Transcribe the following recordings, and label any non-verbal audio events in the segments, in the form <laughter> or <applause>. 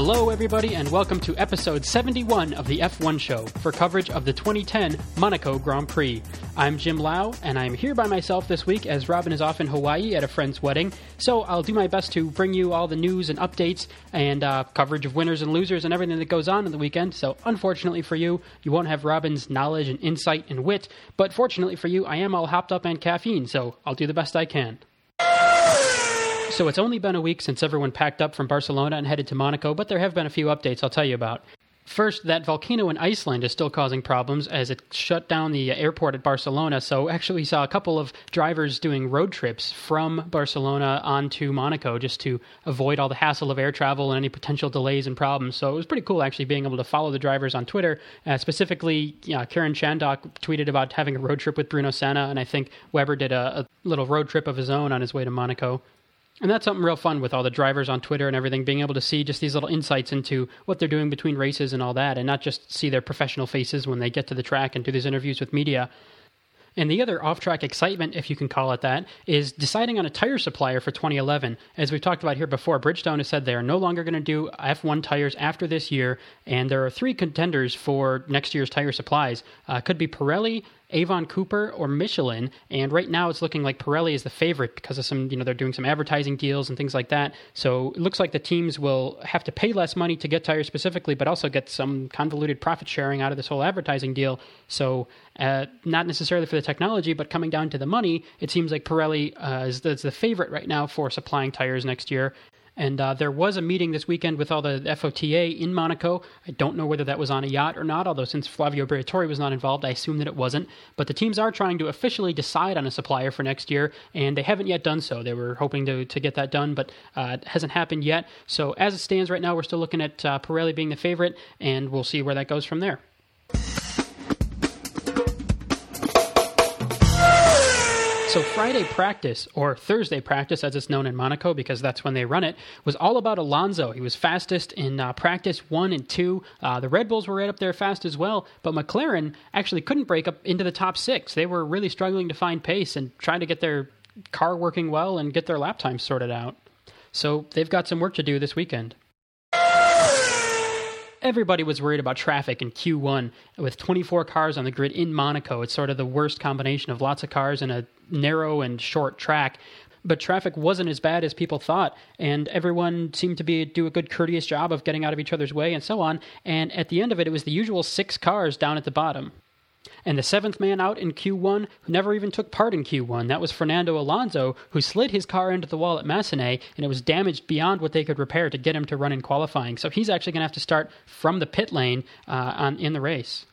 Hello, everybody, and welcome to episode 71 of the F1 Show for coverage of the 2010 Monaco Grand Prix. I'm Jim Lau, and I'm here by myself this week as Robin is off in Hawaii at a friend's wedding. So I'll do my best to bring you all the news and updates and uh, coverage of winners and losers and everything that goes on in the weekend. So unfortunately for you, you won't have Robin's knowledge and insight and wit, but fortunately for you, I am all hopped up on caffeine, so I'll do the best I can. So it's only been a week since everyone packed up from Barcelona and headed to Monaco, but there have been a few updates I'll tell you about. First, that volcano in Iceland is still causing problems as it shut down the airport at Barcelona. So, actually, we saw a couple of drivers doing road trips from Barcelona onto Monaco just to avoid all the hassle of air travel and any potential delays and problems. So, it was pretty cool actually being able to follow the drivers on Twitter. Uh, specifically, you know, Karun Chandhok tweeted about having a road trip with Bruno Senna, and I think Webber did a, a little road trip of his own on his way to Monaco. And that's something real fun with all the drivers on Twitter and everything, being able to see just these little insights into what they're doing between races and all that, and not just see their professional faces when they get to the track and do these interviews with media. And the other off track excitement, if you can call it that, is deciding on a tire supplier for 2011. As we've talked about here before, Bridgestone has said they are no longer going to do F1 tires after this year, and there are three contenders for next year's tire supplies. Uh, could be Pirelli, Avon Cooper or Michelin. And right now it's looking like Pirelli is the favorite because of some, you know, they're doing some advertising deals and things like that. So it looks like the teams will have to pay less money to get tires specifically, but also get some convoluted profit sharing out of this whole advertising deal. So uh, not necessarily for the technology, but coming down to the money, it seems like Pirelli uh, is, the, is the favorite right now for supplying tires next year. And uh, there was a meeting this weekend with all the FOTA in Monaco. I don't know whether that was on a yacht or not, although since Flavio Briatore was not involved, I assume that it wasn't. But the teams are trying to officially decide on a supplier for next year, and they haven't yet done so. They were hoping to, to get that done, but uh, it hasn't happened yet. So as it stands right now, we're still looking at uh, Pirelli being the favorite, and we'll see where that goes from there. So Friday practice, or Thursday practice as it's known in Monaco because that's when they run it, was all about Alonso. He was fastest in uh, practice one and two. Uh, the Red Bulls were right up there fast as well, but McLaren actually couldn't break up into the top six. They were really struggling to find pace and trying to get their car working well and get their lap times sorted out. So they've got some work to do this weekend everybody was worried about traffic in Q1 with 24 cars on the grid in Monaco. It's sort of the worst combination of lots of cars and a narrow and short track. But traffic wasn't as bad as people thought, and everyone seemed to be do a good courteous job of getting out of each other's way and so on. And at the end of it, it was the usual six cars down at the bottom. And the seventh man out in Q1, who never even took part in Q1, that was Fernando Alonso, who slid his car into the wall at Massenet, and it was damaged beyond what they could repair to get him to run in qualifying. So he's actually going to have to start from the pit lane uh, on, in the race.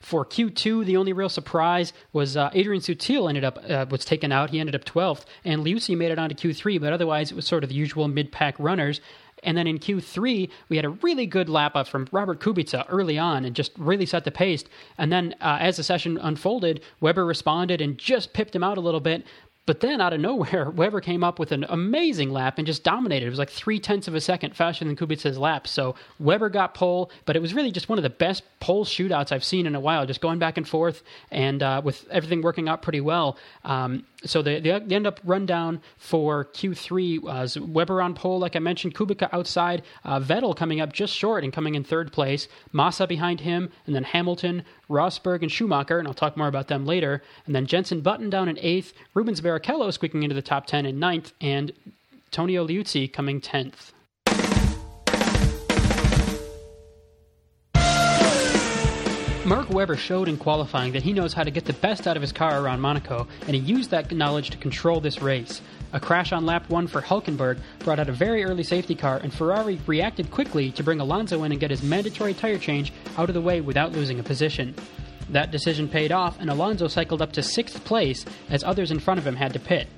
For Q2, the only real surprise was uh, Adrian Sutil ended up uh, was taken out. He ended up 12th, and Liuzzi made it onto Q3. But otherwise, it was sort of the usual mid-pack runners. And then in Q3, we had a really good lap up from Robert Kubica early on and just really set the pace. And then uh, as the session unfolded, Webber responded and just pipped him out a little bit. But then out of nowhere, <laughs> Webber came up with an amazing lap and just dominated. It was like three tenths of a second faster than Kubica's lap. So Webber got pole, but it was really just one of the best pole shootouts I've seen in a while, just going back and forth and uh, with everything working out pretty well. Um, so the, the, the, end up rundown for Q3 was Webber on pole, like I mentioned, Kubica outside, uh, Vettel coming up just short and coming in third place, Massa behind him, and then Hamilton, Rosberg, and Schumacher, and I'll talk more about them later, and then Jenson Button down in eighth, Rubens Barrichello squeaking into the top 10 in ninth, and Tonio Liuzzi coming 10th. Mark Webber showed in qualifying that he knows how to get the best out of his car around Monaco, and he used that knowledge to control this race. A crash on lap 1 for Hulkenberg brought out a very early safety car, and Ferrari reacted quickly to bring Alonso in and get his mandatory tire change out of the way without losing a position. That decision paid off, and Alonso cycled up to sixth place as others in front of him had to pit.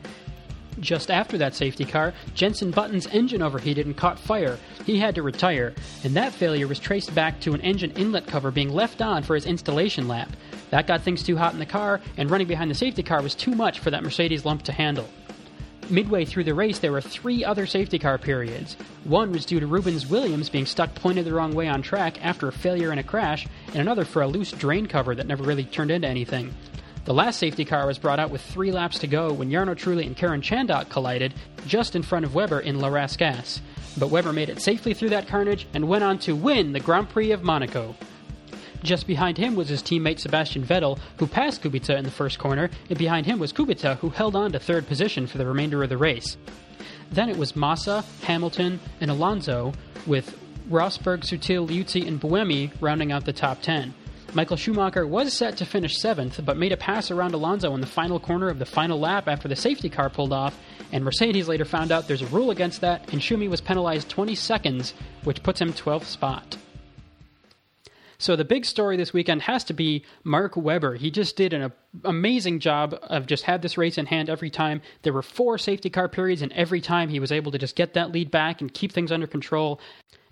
Just after that safety car, Jenson Button's engine overheated and caught fire. He had to retire, and that failure was traced back to an engine inlet cover being left on for his installation lap. That got things too hot in the car, and running behind the safety car was too much for that Mercedes lump to handle. Midway through the race, there were three other safety car periods. One was due to Rubens Williams being stuck pointed the wrong way on track after a failure and a crash, and another for a loose drain cover that never really turned into anything. The last safety car was brought out with three laps to go when Jarno Trulli and Karun Chandhok collided just in front of Webber in La Rascasse. but Webber made it safely through that carnage and went on to win the Grand Prix of Monaco. Just behind him was his teammate Sebastian Vettel, who passed Kubica in the first corner, and behind him was Kubica, who held on to third position for the remainder of the race. Then it was Massa, Hamilton, and Alonso, with Rosberg, Sutil, Liuzzi, and Buemi rounding out the top 10. Michael Schumacher was set to finish seventh, but made a pass around Alonso in the final corner of the final lap after the safety car pulled off, and Mercedes later found out there's a rule against that, and Schumi was penalized 20 seconds, which puts him 12th spot. So the big story this weekend has to be Mark Webber. He just did an amazing job of just had this race in hand every time. There were four safety car periods, and every time he was able to just get that lead back and keep things under control.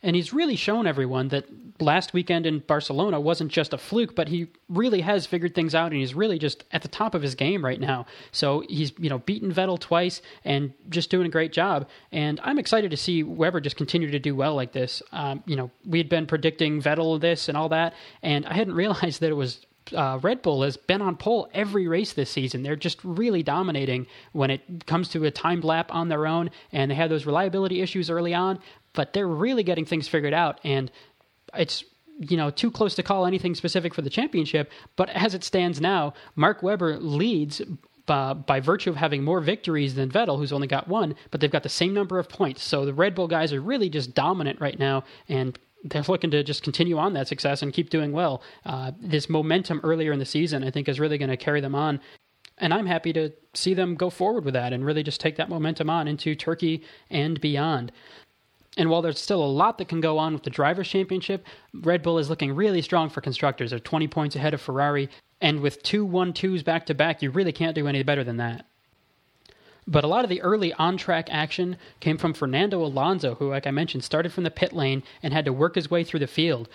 And he's really shown everyone that last weekend in Barcelona wasn't just a fluke, but he really has figured things out and he's really just at the top of his game right now. So he's, you know, beaten Vettel twice and just doing a great job. And I'm excited to see Webber just continue to do well like this. Um, you know, we had been predicting Vettel this and all that, and I hadn't <laughs> realized that it was uh, Red Bull has been on pole every race this season. They're just really dominating when it comes to a timed lap on their own, and they had those reliability issues early on but they're really getting things figured out. And it's you know too close to call anything specific for the championship. But as it stands now, Mark Webber leads. Uh, by virtue of having more victories than Vettel, who's only got one, but they've got the same number of points. So the Red Bull guys are really just dominant right now, and they're looking to just continue on that success and keep doing well. Uh, this momentum earlier in the season, I think, is really going to carry them on. And I'm happy to see them go forward with that and really just take that momentum on into Turkey and beyond. And while there's still a lot that can go on with the Drivers' Championship, Red Bull is looking really strong for constructors. They're 20 points ahead of Ferrari, and with two 1 2s back to back, you really can't do any better than that. But a lot of the early on track action came from Fernando Alonso, who, like I mentioned, started from the pit lane and had to work his way through the field.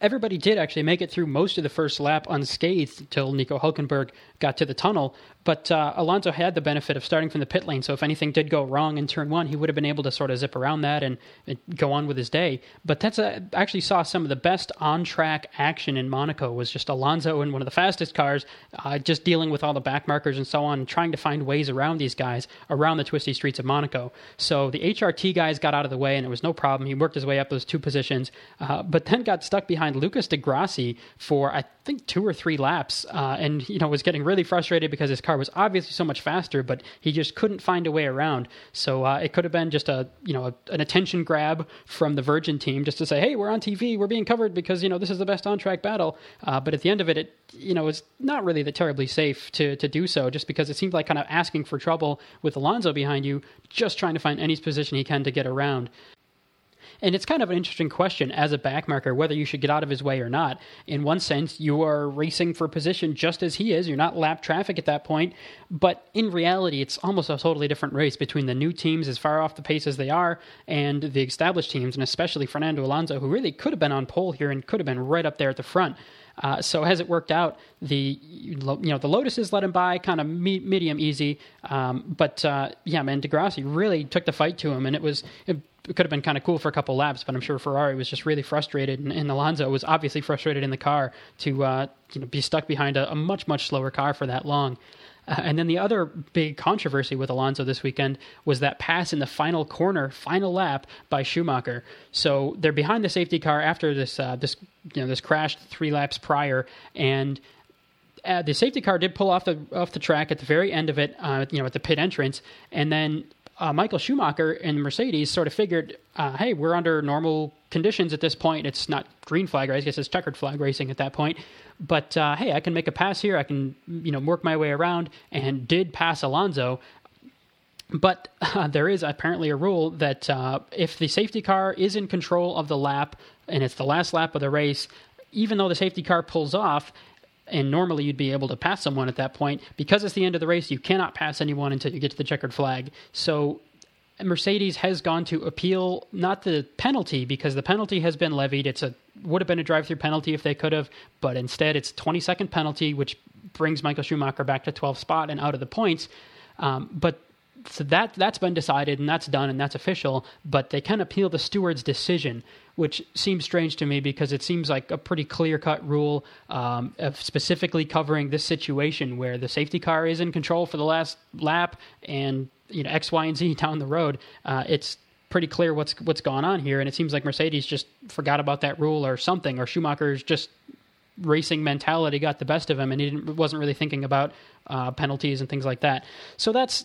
Everybody did actually make it through most of the first lap unscathed until Nico Hulkenberg got to the tunnel, but uh, Alonso had the benefit of starting from the pit lane, so if anything did go wrong in turn one, he would have been able to sort of zip around that and, and go on with his day. But that's a, actually saw some of the best on track action in Monaco was just Alonso in one of the fastest cars, uh, just dealing with all the back markers and so on, trying to find ways around these guys around the twisty streets of Monaco. So the HRT guys got out of the way, and it was no problem. He worked his way up those two positions, uh, but then got stuck behind Lucas di Grassi for I think two or three laps, uh, and you know was getting really frustrated because his car car was obviously so much faster, but he just couldn't find a way around. So uh, it could have been just a you know a, an attention grab from the Virgin team just to say, hey, we're on TV, we're being covered because you know this is the best on track battle. Uh, but at the end of it, it you know it's not really that terribly safe to to do so, just because it seemed like kind of asking for trouble with Alonso behind you, just trying to find any position he can to get around. And it's kind of an interesting question as a backmarker whether you should get out of his way or not. In one sense, you are racing for position just as he is. You're not lap traffic at that point. But in reality, it's almost a totally different race between the new teams as far off the pace as they are and the established teams, and especially Fernando Alonso, who really could have been on pole here and could have been right up there at the front. Uh, so as it worked out, the you know the Lotuses let him by, kind of me- medium easy. Um, but uh, yeah, man, di Grassi really took the fight to him, and it was it it could have been kind of cool for a couple laps, but I'm sure Ferrari was just really frustrated, and, and Alonso was obviously frustrated in the car to uh, you know be stuck behind a, a, much much slower car for that long. Uh, and then the other big controversy with Alonso this weekend was that pass in the final corner, final lap by Schumacher. So they're behind the safety car after this uh, this you know this crash three laps prior, and uh, the safety car did pull off the off the track at the very end of it, uh, you know, at the pit entrance, and then uh, Michael Schumacher and Mercedes sort of figured, uh, hey, we're under normal conditions at this point. It's not green flag race, I guess it's checkered flag racing at that point. But uh, hey, I can make a pass here. I can you know work my way around, and did pass Alonso. But uh, there is apparently a rule that uh, if the safety car is in control of the lap and it's the last lap of the race, even though the safety car pulls off, and normally you'd be able to pass someone at that point. Because it's the end of the race, you cannot pass anyone until you get to the checkered flag. So Mercedes has gone to appeal not the penalty because the penalty has been levied. It's a would have been a drive-through penalty if they could have, but instead it's 20 second penalty, which brings Michael Schumacher back to 12th spot and out of the points. Um, but so that that's been decided and that's done and that's official. But they can appeal the steward's decision, which seems strange to me because it seems like a pretty clear cut rule um, of specifically covering this situation where the safety car is in control for the last lap and you know X, Y, and Z <laughs> down the road. Uh, it's pretty clear what's what's gone on here, and it seems like Mercedes just forgot about that rule or something, or Schumacher's just racing mentality got the best of him, and he wasn't really thinking about uh, penalties and things like that. So that's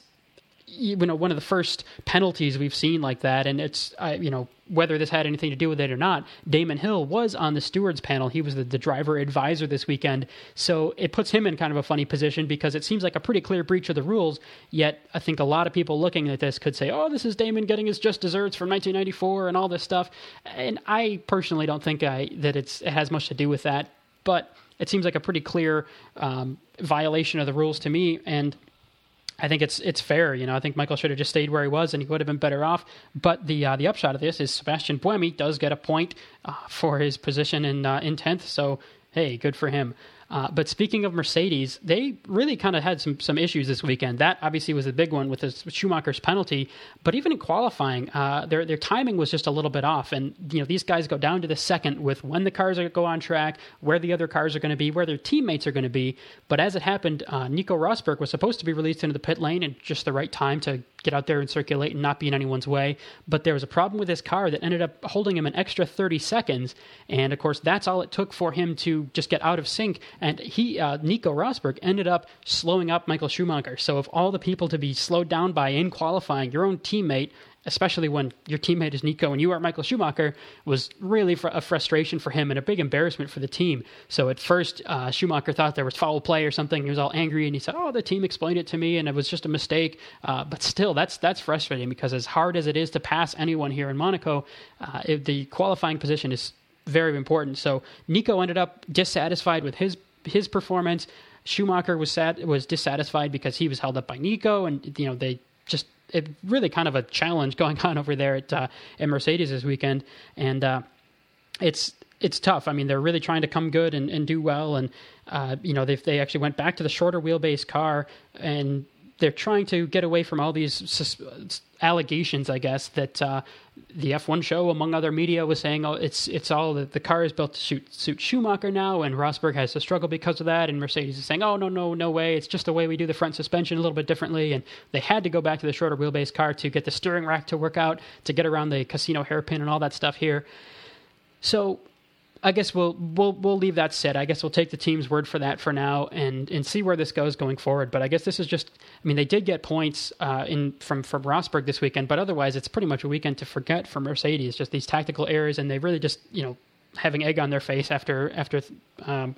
you know one of the first penalties we've seen like that, and it's uh, you know whether this had anything to do with it or not. Damon Hill was on the stewards panel; he was the, the, driver advisor this weekend, so it puts him in kind of a funny position because it seems like a pretty clear breach of the rules. Yet I think a lot of people looking at this could say, "Oh, this is Damon getting his just desserts from 1994 and all this stuff," and I personally don't think I, that it's it has much to do with that, but it seems like a pretty clear um, violation of the rules to me, and I think it's it's fair. You know, I think Michael should have just stayed where he was, and he would have been better off. But the uh, the upshot of this is Sebastian Buemi does get a point uh, for his position in uh, in tenth. So hey, good for him. Uh, but speaking of Mercedes, they really kind of had some some issues this weekend. That obviously was a big one with the Schumacher's penalty. But even in qualifying, uh, their their timing was just a little bit off. And you know these guys go down to the second with when the cars are go on track, where the other cars are going to be, where their teammates are going to be. But as it happened, uh, Nico Rosberg was supposed to be released into the pit lane at just the right time to get out there and circulate and not be in anyone's way. But there was a problem with his car that ended up holding him an extra 30 seconds. And of course, that's all it took for him to just get out of sync. And he, uh, Nico Rosberg, ended up slowing up Michael Schumacher. So, of all the people to be slowed down by in qualifying, your own teammate especially when your teammate is Nico and you are Michael Schumacher, was really a frustration for him and a big embarrassment for the team. So at first, uh, Schumacher thought there was foul play or something. He was all angry and he said, "Oh, the team explained it to me and it was just a mistake." Uh, but still, that's that's frustrating because as hard as it is to pass anyone here in Monaco, uh, it, the qualifying position is very important. So Nico ended up dissatisfied with his his performance. Schumacher was sad, was dissatisfied because he was held up by Nico, and you know they just it really kind of a challenge <laughs> going on over there at uh, at Mercedes this weekend, and uh, it's it's tough. I mean, they're really trying to come good and, and do well, and uh, you know they they actually went back to the shorter wheelbase car and they're trying to get away from all these sus- allegations, I guess, that uh, the F1 show, among other media, was saying, "Oh, it's it's all the, the car is built to suit, suit Schumacher now, and Rosberg has to struggle because of that." And Mercedes is saying, "Oh, no, no, no way! It's just the way we do the front suspension a little bit differently." And they had to go back to the shorter wheelbase car to get the steering rack to work out, to get around the casino hairpin and all that stuff here. So I guess we'll we'll we'll leave that set. I guess we'll take the team's word for that for now, and and see where this goes going forward. But I guess this is just. I mean, they did get points uh, in from from Rosberg this weekend, but otherwise, it's pretty much a weekend to forget for Mercedes. Just these tactical errors, and they really just you know having egg on their face after after um,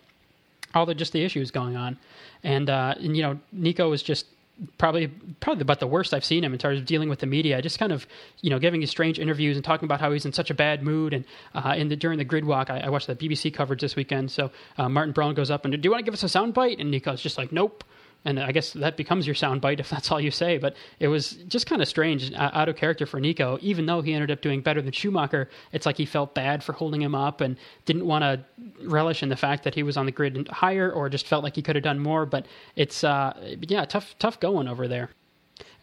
all the just the issues going on, and uh, and you know Nico was just probably probably about the worst I've seen him in terms of dealing with the media. Just kind of you know giving these strange interviews and talking about how he's in such a bad mood. And uh, in the during the grid walk, I, I watched the BBC coverage this weekend. So uh, Martin Brundle goes up and do you want to give us a sound bite? And Nico's just like, nope and I guess that becomes your soundbite if that's all you say. But it was just kind of strange, uh, out of character for Nico. Even though he ended up doing better than Schumacher, it's like he felt bad for holding him up and didn't want to relish in the fact that he was on the grid higher, or just felt like he could have done more. But it's uh, yeah, tough, tough going over there.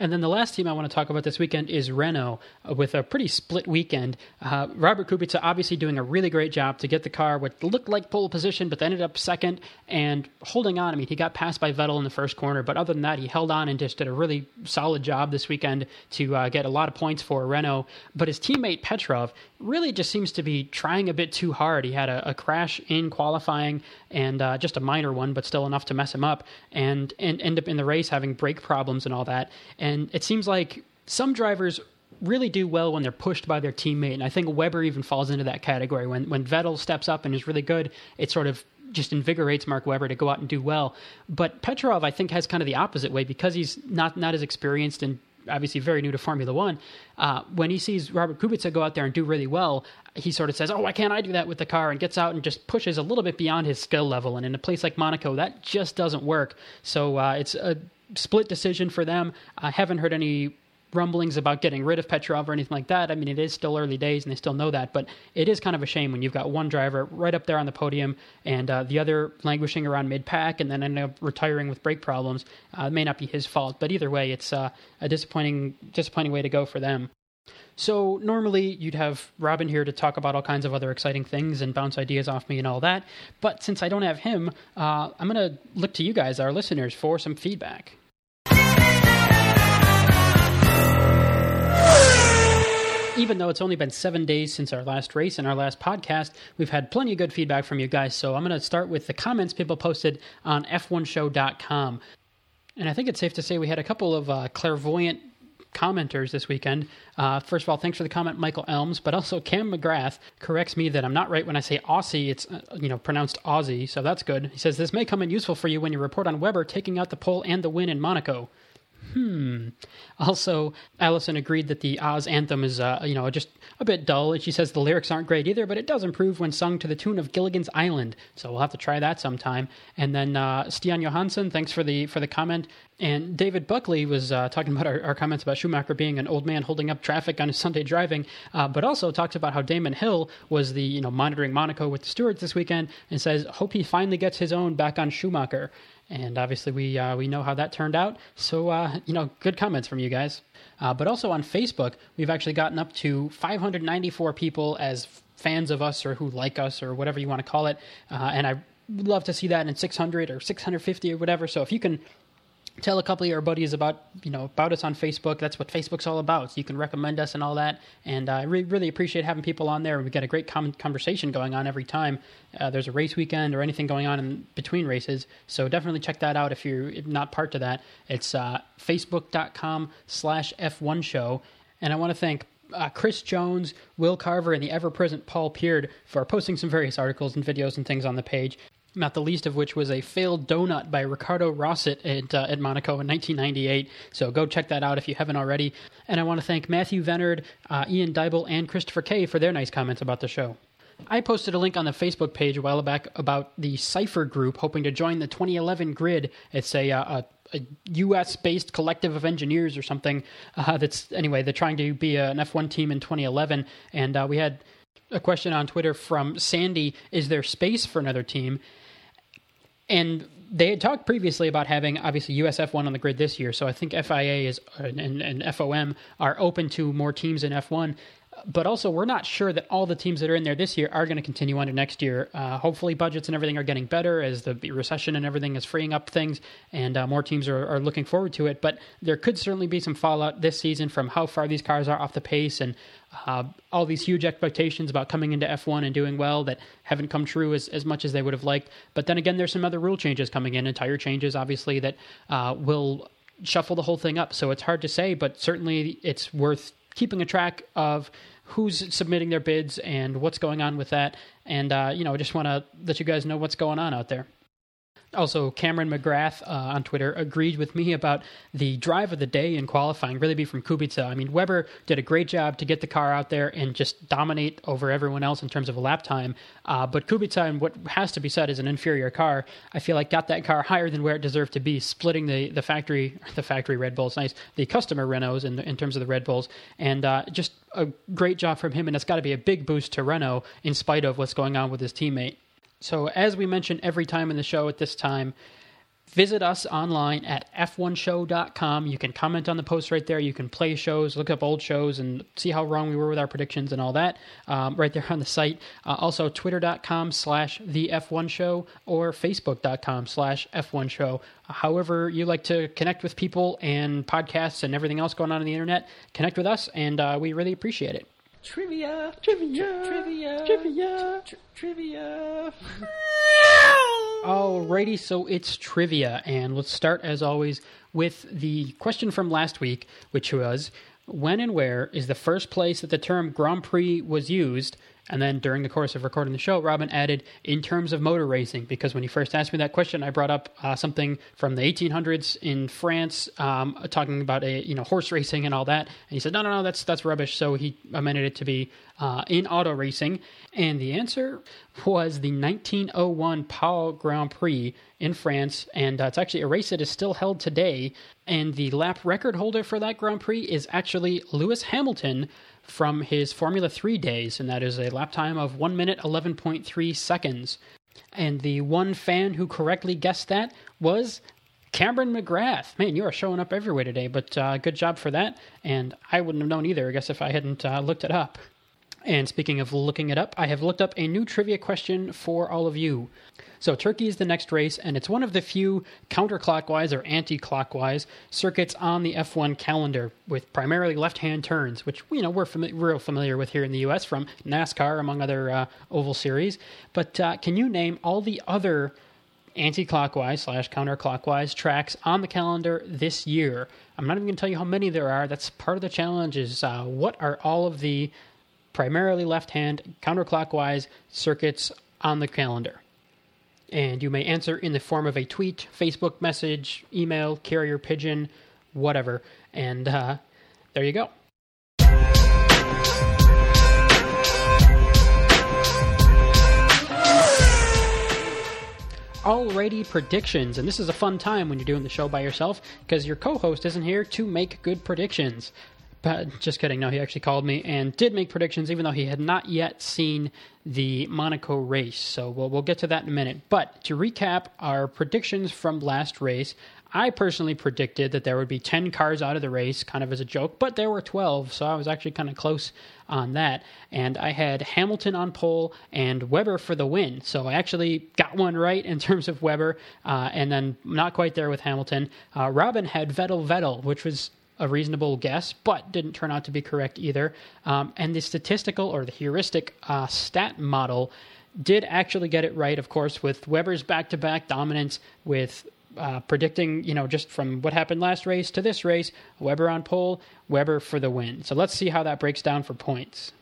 And then the last team I want to talk about this weekend is Renault, uh, with a pretty split weekend. Uh, Robert Kubica obviously doing a really great job to get the car what looked like pole position, but ended up second and holding on. I mean, he got passed by Vettel in the first corner, but other than that, he held on and just did a really solid job this weekend to uh, get a lot of points for Renault. But his teammate Petrov really just seems to be trying a bit too hard. He had a, a crash in qualifying and uh, just a minor one, but still enough to mess him up, and, and end up in the race having brake problems and all that. And it seems like some drivers really do well when they're pushed by their teammate. And I think Webber even falls into that category. When when Vettel steps up and is really good, it sort of just invigorates Mark Webber to go out and do well. But Petrov, I think, has kind of the opposite way because he's not not as experienced and obviously very new to Formula One. Uh, when he sees Robert Kubica go out there and do really well, he sort of says, "Oh, why can't I do that with the car?" and gets out and just pushes a little bit beyond his skill level. And in a place like Monaco, that just doesn't work. So uh, it's a split decision for them. I haven't heard any rumblings about getting rid of Petrov or anything like that. I mean, it is still early days and they still know that, but it is kind of a shame when you've got one driver right up there on the podium and uh, the other languishing around mid pack and then ending up retiring with brake problems. Uh, it may not be his fault, but either way, it's uh, a disappointing, disappointing way to go for them. So normally you'd have Robin here to talk about all kinds of other exciting things and bounce ideas off me and all that. But since I don't have him, uh, I'm going to look to you guys, our listeners, for some feedback. even though it's only been seven days since our last race and our last podcast, we've had plenty of good feedback from you guys. So I'm going to start with the comments people posted on F1Show.com. And I think it's safe to say we had a couple of uh, clairvoyant commenters this weekend. Uh, first of all, thanks for the comment, Michael Elms, but also Cam McGrath corrects me that I'm not right when I say Aussie. It's uh, you know pronounced Aussie, so that's good. He says this may come in useful for you when you report on Webber taking out the pole and the win in Monaco. Hmm. Also, Allison agreed that the Oz anthem is, uh, you know, just a bit dull. And she says the lyrics aren't great either, but it does improve when sung to the tune of Gilligan's Island. So we'll have to try that sometime. And then uh, Stian Johansson, thanks for the for the comment. And David Buckley was uh, talking about our, our, comments about Schumacher being an old man holding up traffic on his Sunday driving, uh, but also talks about how Damon Hill was the you know monitoring Monaco with the stewards this weekend, and says hope he finally gets his own back on Schumacher and obviously we uh, we know how that turned out. So uh, you know, good comments from you guys. Uh, but also on Facebook, we've actually gotten up to 594 people as fans of us or who like us or whatever you want to call it. Uh, and I would love to see that in 600 or 650 or whatever. So if you can tell a couple of your buddies about you know about us on Facebook. That's what Facebook's all about. You can recommend us and all that. And uh, I re- really appreciate having people on there. We've got a great com- conversation going on every time uh, there's a race weekend or anything going on in between races. So definitely check that out if you're not part of that. It's uh, facebook.com/slash F1 show. And I want to thank uh, Chris Jones, Will Carver, and the ever present Paul Peard for posting some various articles and videos and things on the page not the least of which was a failed donut by Ricardo Rosset at, uh, at Monaco in 1998. So go check that out if you haven't already. And I want to thank Matthew Venard, uh, Ian Dybel, and Christopher Kay for their nice comments about the show. I posted a link on the Facebook page a while back about the Cipher Group hoping to join the 2011 grid. It's a, uh, a, a U.S. based collective of engineers or something. Uh, that's anyway, they're trying to be an F1 team in 2011, and uh, we had a question on Twitter from Sandy: Is there space for another team? And they had talked previously about having obviously USF one on the grid this year, so I think FIA is and, and FOM are open to more teams in F1 but also we're not sure that all the teams that are in there this year are going to continue on to next year. Uh, hopefully, budgets and everything are getting better as the recession and everything is freeing up things, and uh, more teams are, are, looking forward to it. But there could certainly be some fallout this season from how far these cars are off the pace and uh, all these huge expectations about coming into F1 and doing well that haven't come true as, as much as they would have liked. But then again, there's some other rule changes coming in and tire changes, obviously, that uh, will shuffle the whole thing up. So it's hard to say, but certainly it's worth keeping a track of who's submitting their bids and what's going on with that. And, uh, you know, I just want to let you guys know what's going on out there. Also, Cameron McGrath uh, on Twitter agreed with me about the drive of the day in qualifying really be from Kubica. I mean, Webber did a great job to get the car out there and just dominate over everyone else in terms of a lap time. Uh, but Kubica, and what has to be said, is an inferior car. I feel like got that car higher than where it deserved to be, splitting the, the factory <laughs> the factory Red Bulls, nice the customer Renaults in, in terms of the Red Bulls, and uh, just a great job from him. And it's got to be a big boost to Renault in spite of what's going on with his teammate. So, as we mention every time in the show at this time, visit us online at f1show.com. You can comment on the post right there. You can play shows, look up old shows, and see how wrong we were with our predictions and all that um, right there on the site. Uh, also, twitter.com slash the F1 show or facebook.com slash F1 show. however, you like to connect with people and podcasts and everything else going on in the internet, connect with us, and uh, we really appreciate it. Trivia, trivia, trivia, trivia, trivia. <laughs> Alrighty, so it's trivia, and let's start as always with the question from last week, which was when and where is the first place that the term Grand Prix was used and then during the course of recording the show, Robin added in terms of motor racing because when he first asked me that question, I brought up uh, something from the 1800s in France, um, talking about a you know horse racing and all that. And he said, no, no, no, that's that's rubbish. So he amended it to be uh, in auto racing, and the answer was the 1901 Pau Grand Prix in France, and uh, it's actually a race that is still held today. And the lap record holder for that Grand Prix is actually Lewis Hamilton from his Formula 3 days, and that is a lap time of 1 minute 11.3 seconds. And the one fan who correctly guessed that was Cameron McGrath. Man, you are showing up everywhere today, but uh, good job for that. And I wouldn't have known either, I guess, if I hadn't uh, looked it up. And speaking of looking it up, I have looked up a new trivia question for all of you. So, Turkey is the next race, and it's one of the few counterclockwise or anti clockwise circuits on the F1 calendar with primarily left hand turns, which you know, we're fami- real familiar with here in the US from NASCAR, among other uh, oval series. But uh, can you name all the other anti-clockwise slash counterclockwise tracks on the calendar this year. I'm not even going to tell you how many there are. That's part of the challenge. Is uh, what are all of the primarily left-hand counterclockwise circuits on the calendar? And you may answer in the form of a tweet, Facebook message, email, carrier pigeon, whatever. And uh, there you go. Alrighty, predictions. And this is a fun time when you're doing the show by yourself because your co host isn't here to make good predictions. But just kidding. No, he actually called me and did make predictions, even though he had not yet seen the Monaco race. So we'll, we'll get to that in a minute. But to recap our predictions from last race, I personally predicted that there would be 10 cars out of the race, kind of as a joke, but there were 12, so I was actually kind of close on that. And I had Hamilton on pole and Webber for the win, so I actually got one right in terms of Webber, uh, and then not quite there with Hamilton. Uh, Robin had Vettel Vettel, which was a reasonable guess, but didn't turn out to be correct either. Um, and the statistical or the heuristic uh, stat model did actually get it right, of course, with Webber's back to back dominance, with uh, predicting, you know, just from what happened last race to this race, Webber on pole, Webber for the win. So let's see how that breaks down for points.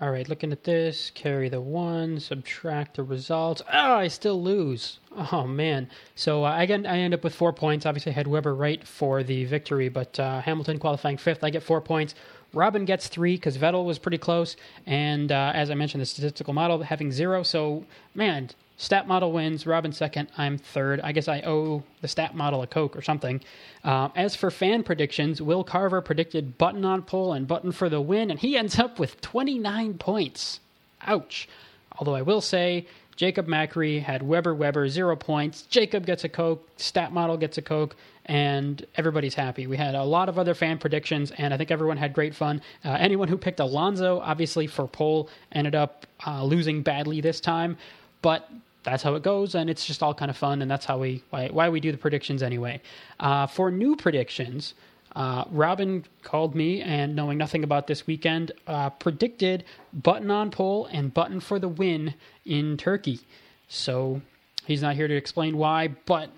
All right, looking at this, carry the one, subtract the results. Oh, I still lose. Oh man. So uh, again, I end up with four points. Obviously, I had Webber right for the victory, but uh, Hamilton qualifying fifth. I get four points. Robin gets three because Vettel was pretty close, and uh, as I mentioned, the statistical model having zero. So man, Stat model wins. Robin second. I'm third. I guess I owe the stat model a Coke or something. Uh, as for fan predictions, Will Carver predicted Button on pole and Button for the win, and he ends up with 29 points. Ouch. Although I will say, Jacob Macri had Webber Webber, zero points. Jacob gets a Coke. Stat model gets a Coke. And everybody's happy. We had a lot of other fan predictions, and I think everyone had great fun. Uh, anyone who picked Alonso, obviously for pole, ended up uh, losing badly this time but that's how it goes, and it's just all kind of fun, and that's how we why, why we do the predictions anyway. Uh, for new predictions, uh, Robin called me, and knowing nothing about this weekend, uh, predicted button on pole and button for the win in Turkey. So he's not here to explain why, but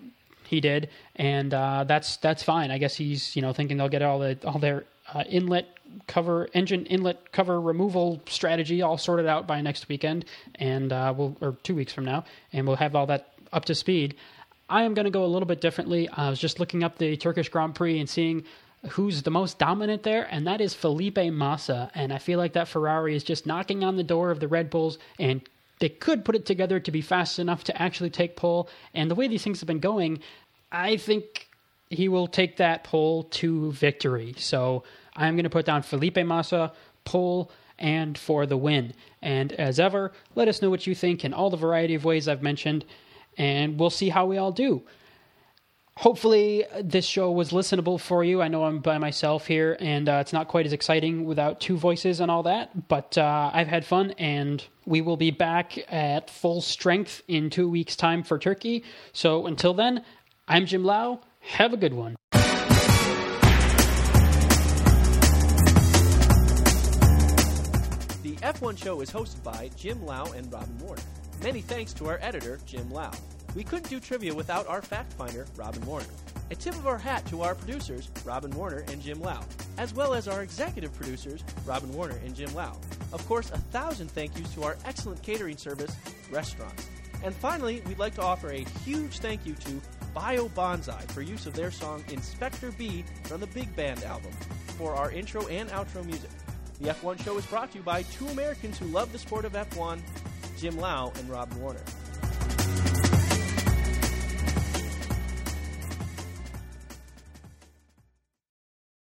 he did, and uh, that's that's fine. I guess he's you know thinking they'll get all the all their uh, inlet cover engine inlet cover removal strategy all sorted out by next weekend, and uh, we'll or two weeks from now, and we'll have all that up to speed. I am going to go a little bit differently. I was just looking up the Turkish Grand Prix and seeing who's the most dominant there, and that is Felipe Massa. And I feel like that Ferrari is just knocking on the door of the Red Bulls, and they could put it together to be fast enough to actually take pole. And the way these things have been going, I think he will take that pole to victory. So I'm going to put down Felipe Massa, pole, and for the win. And as ever, let us know what you think in all the variety of ways I've mentioned, and we'll see how we all do. Hopefully, this show was listenable for you. I know I'm by myself here, and uh, it's not quite as exciting without two voices and all that, but uh, I've had fun, and we will be back at full strength in two weeks' time for Turkey. So until then, I'm Jim Lau. Have a good one. The F1 show is hosted by Jim Lau and Robin Warner. Many thanks to our editor, Jim Lau. We couldn't do trivia without our fact finder, Robin Warner. A tip of our hat to our producers, Robin Warner and Jim Lau, as well as our executive producers, Robin Warner and Jim Lau. Of course, a thousand thank yous to our excellent catering service, restaurants. And finally, we'd like to offer a huge thank you to Bio Bonsai for use of their song Inspector B from the Big Band album for our intro and outro music. The F1 show is brought to you by two Americans who love the sport of F1, Jim Lau and Robin Warner.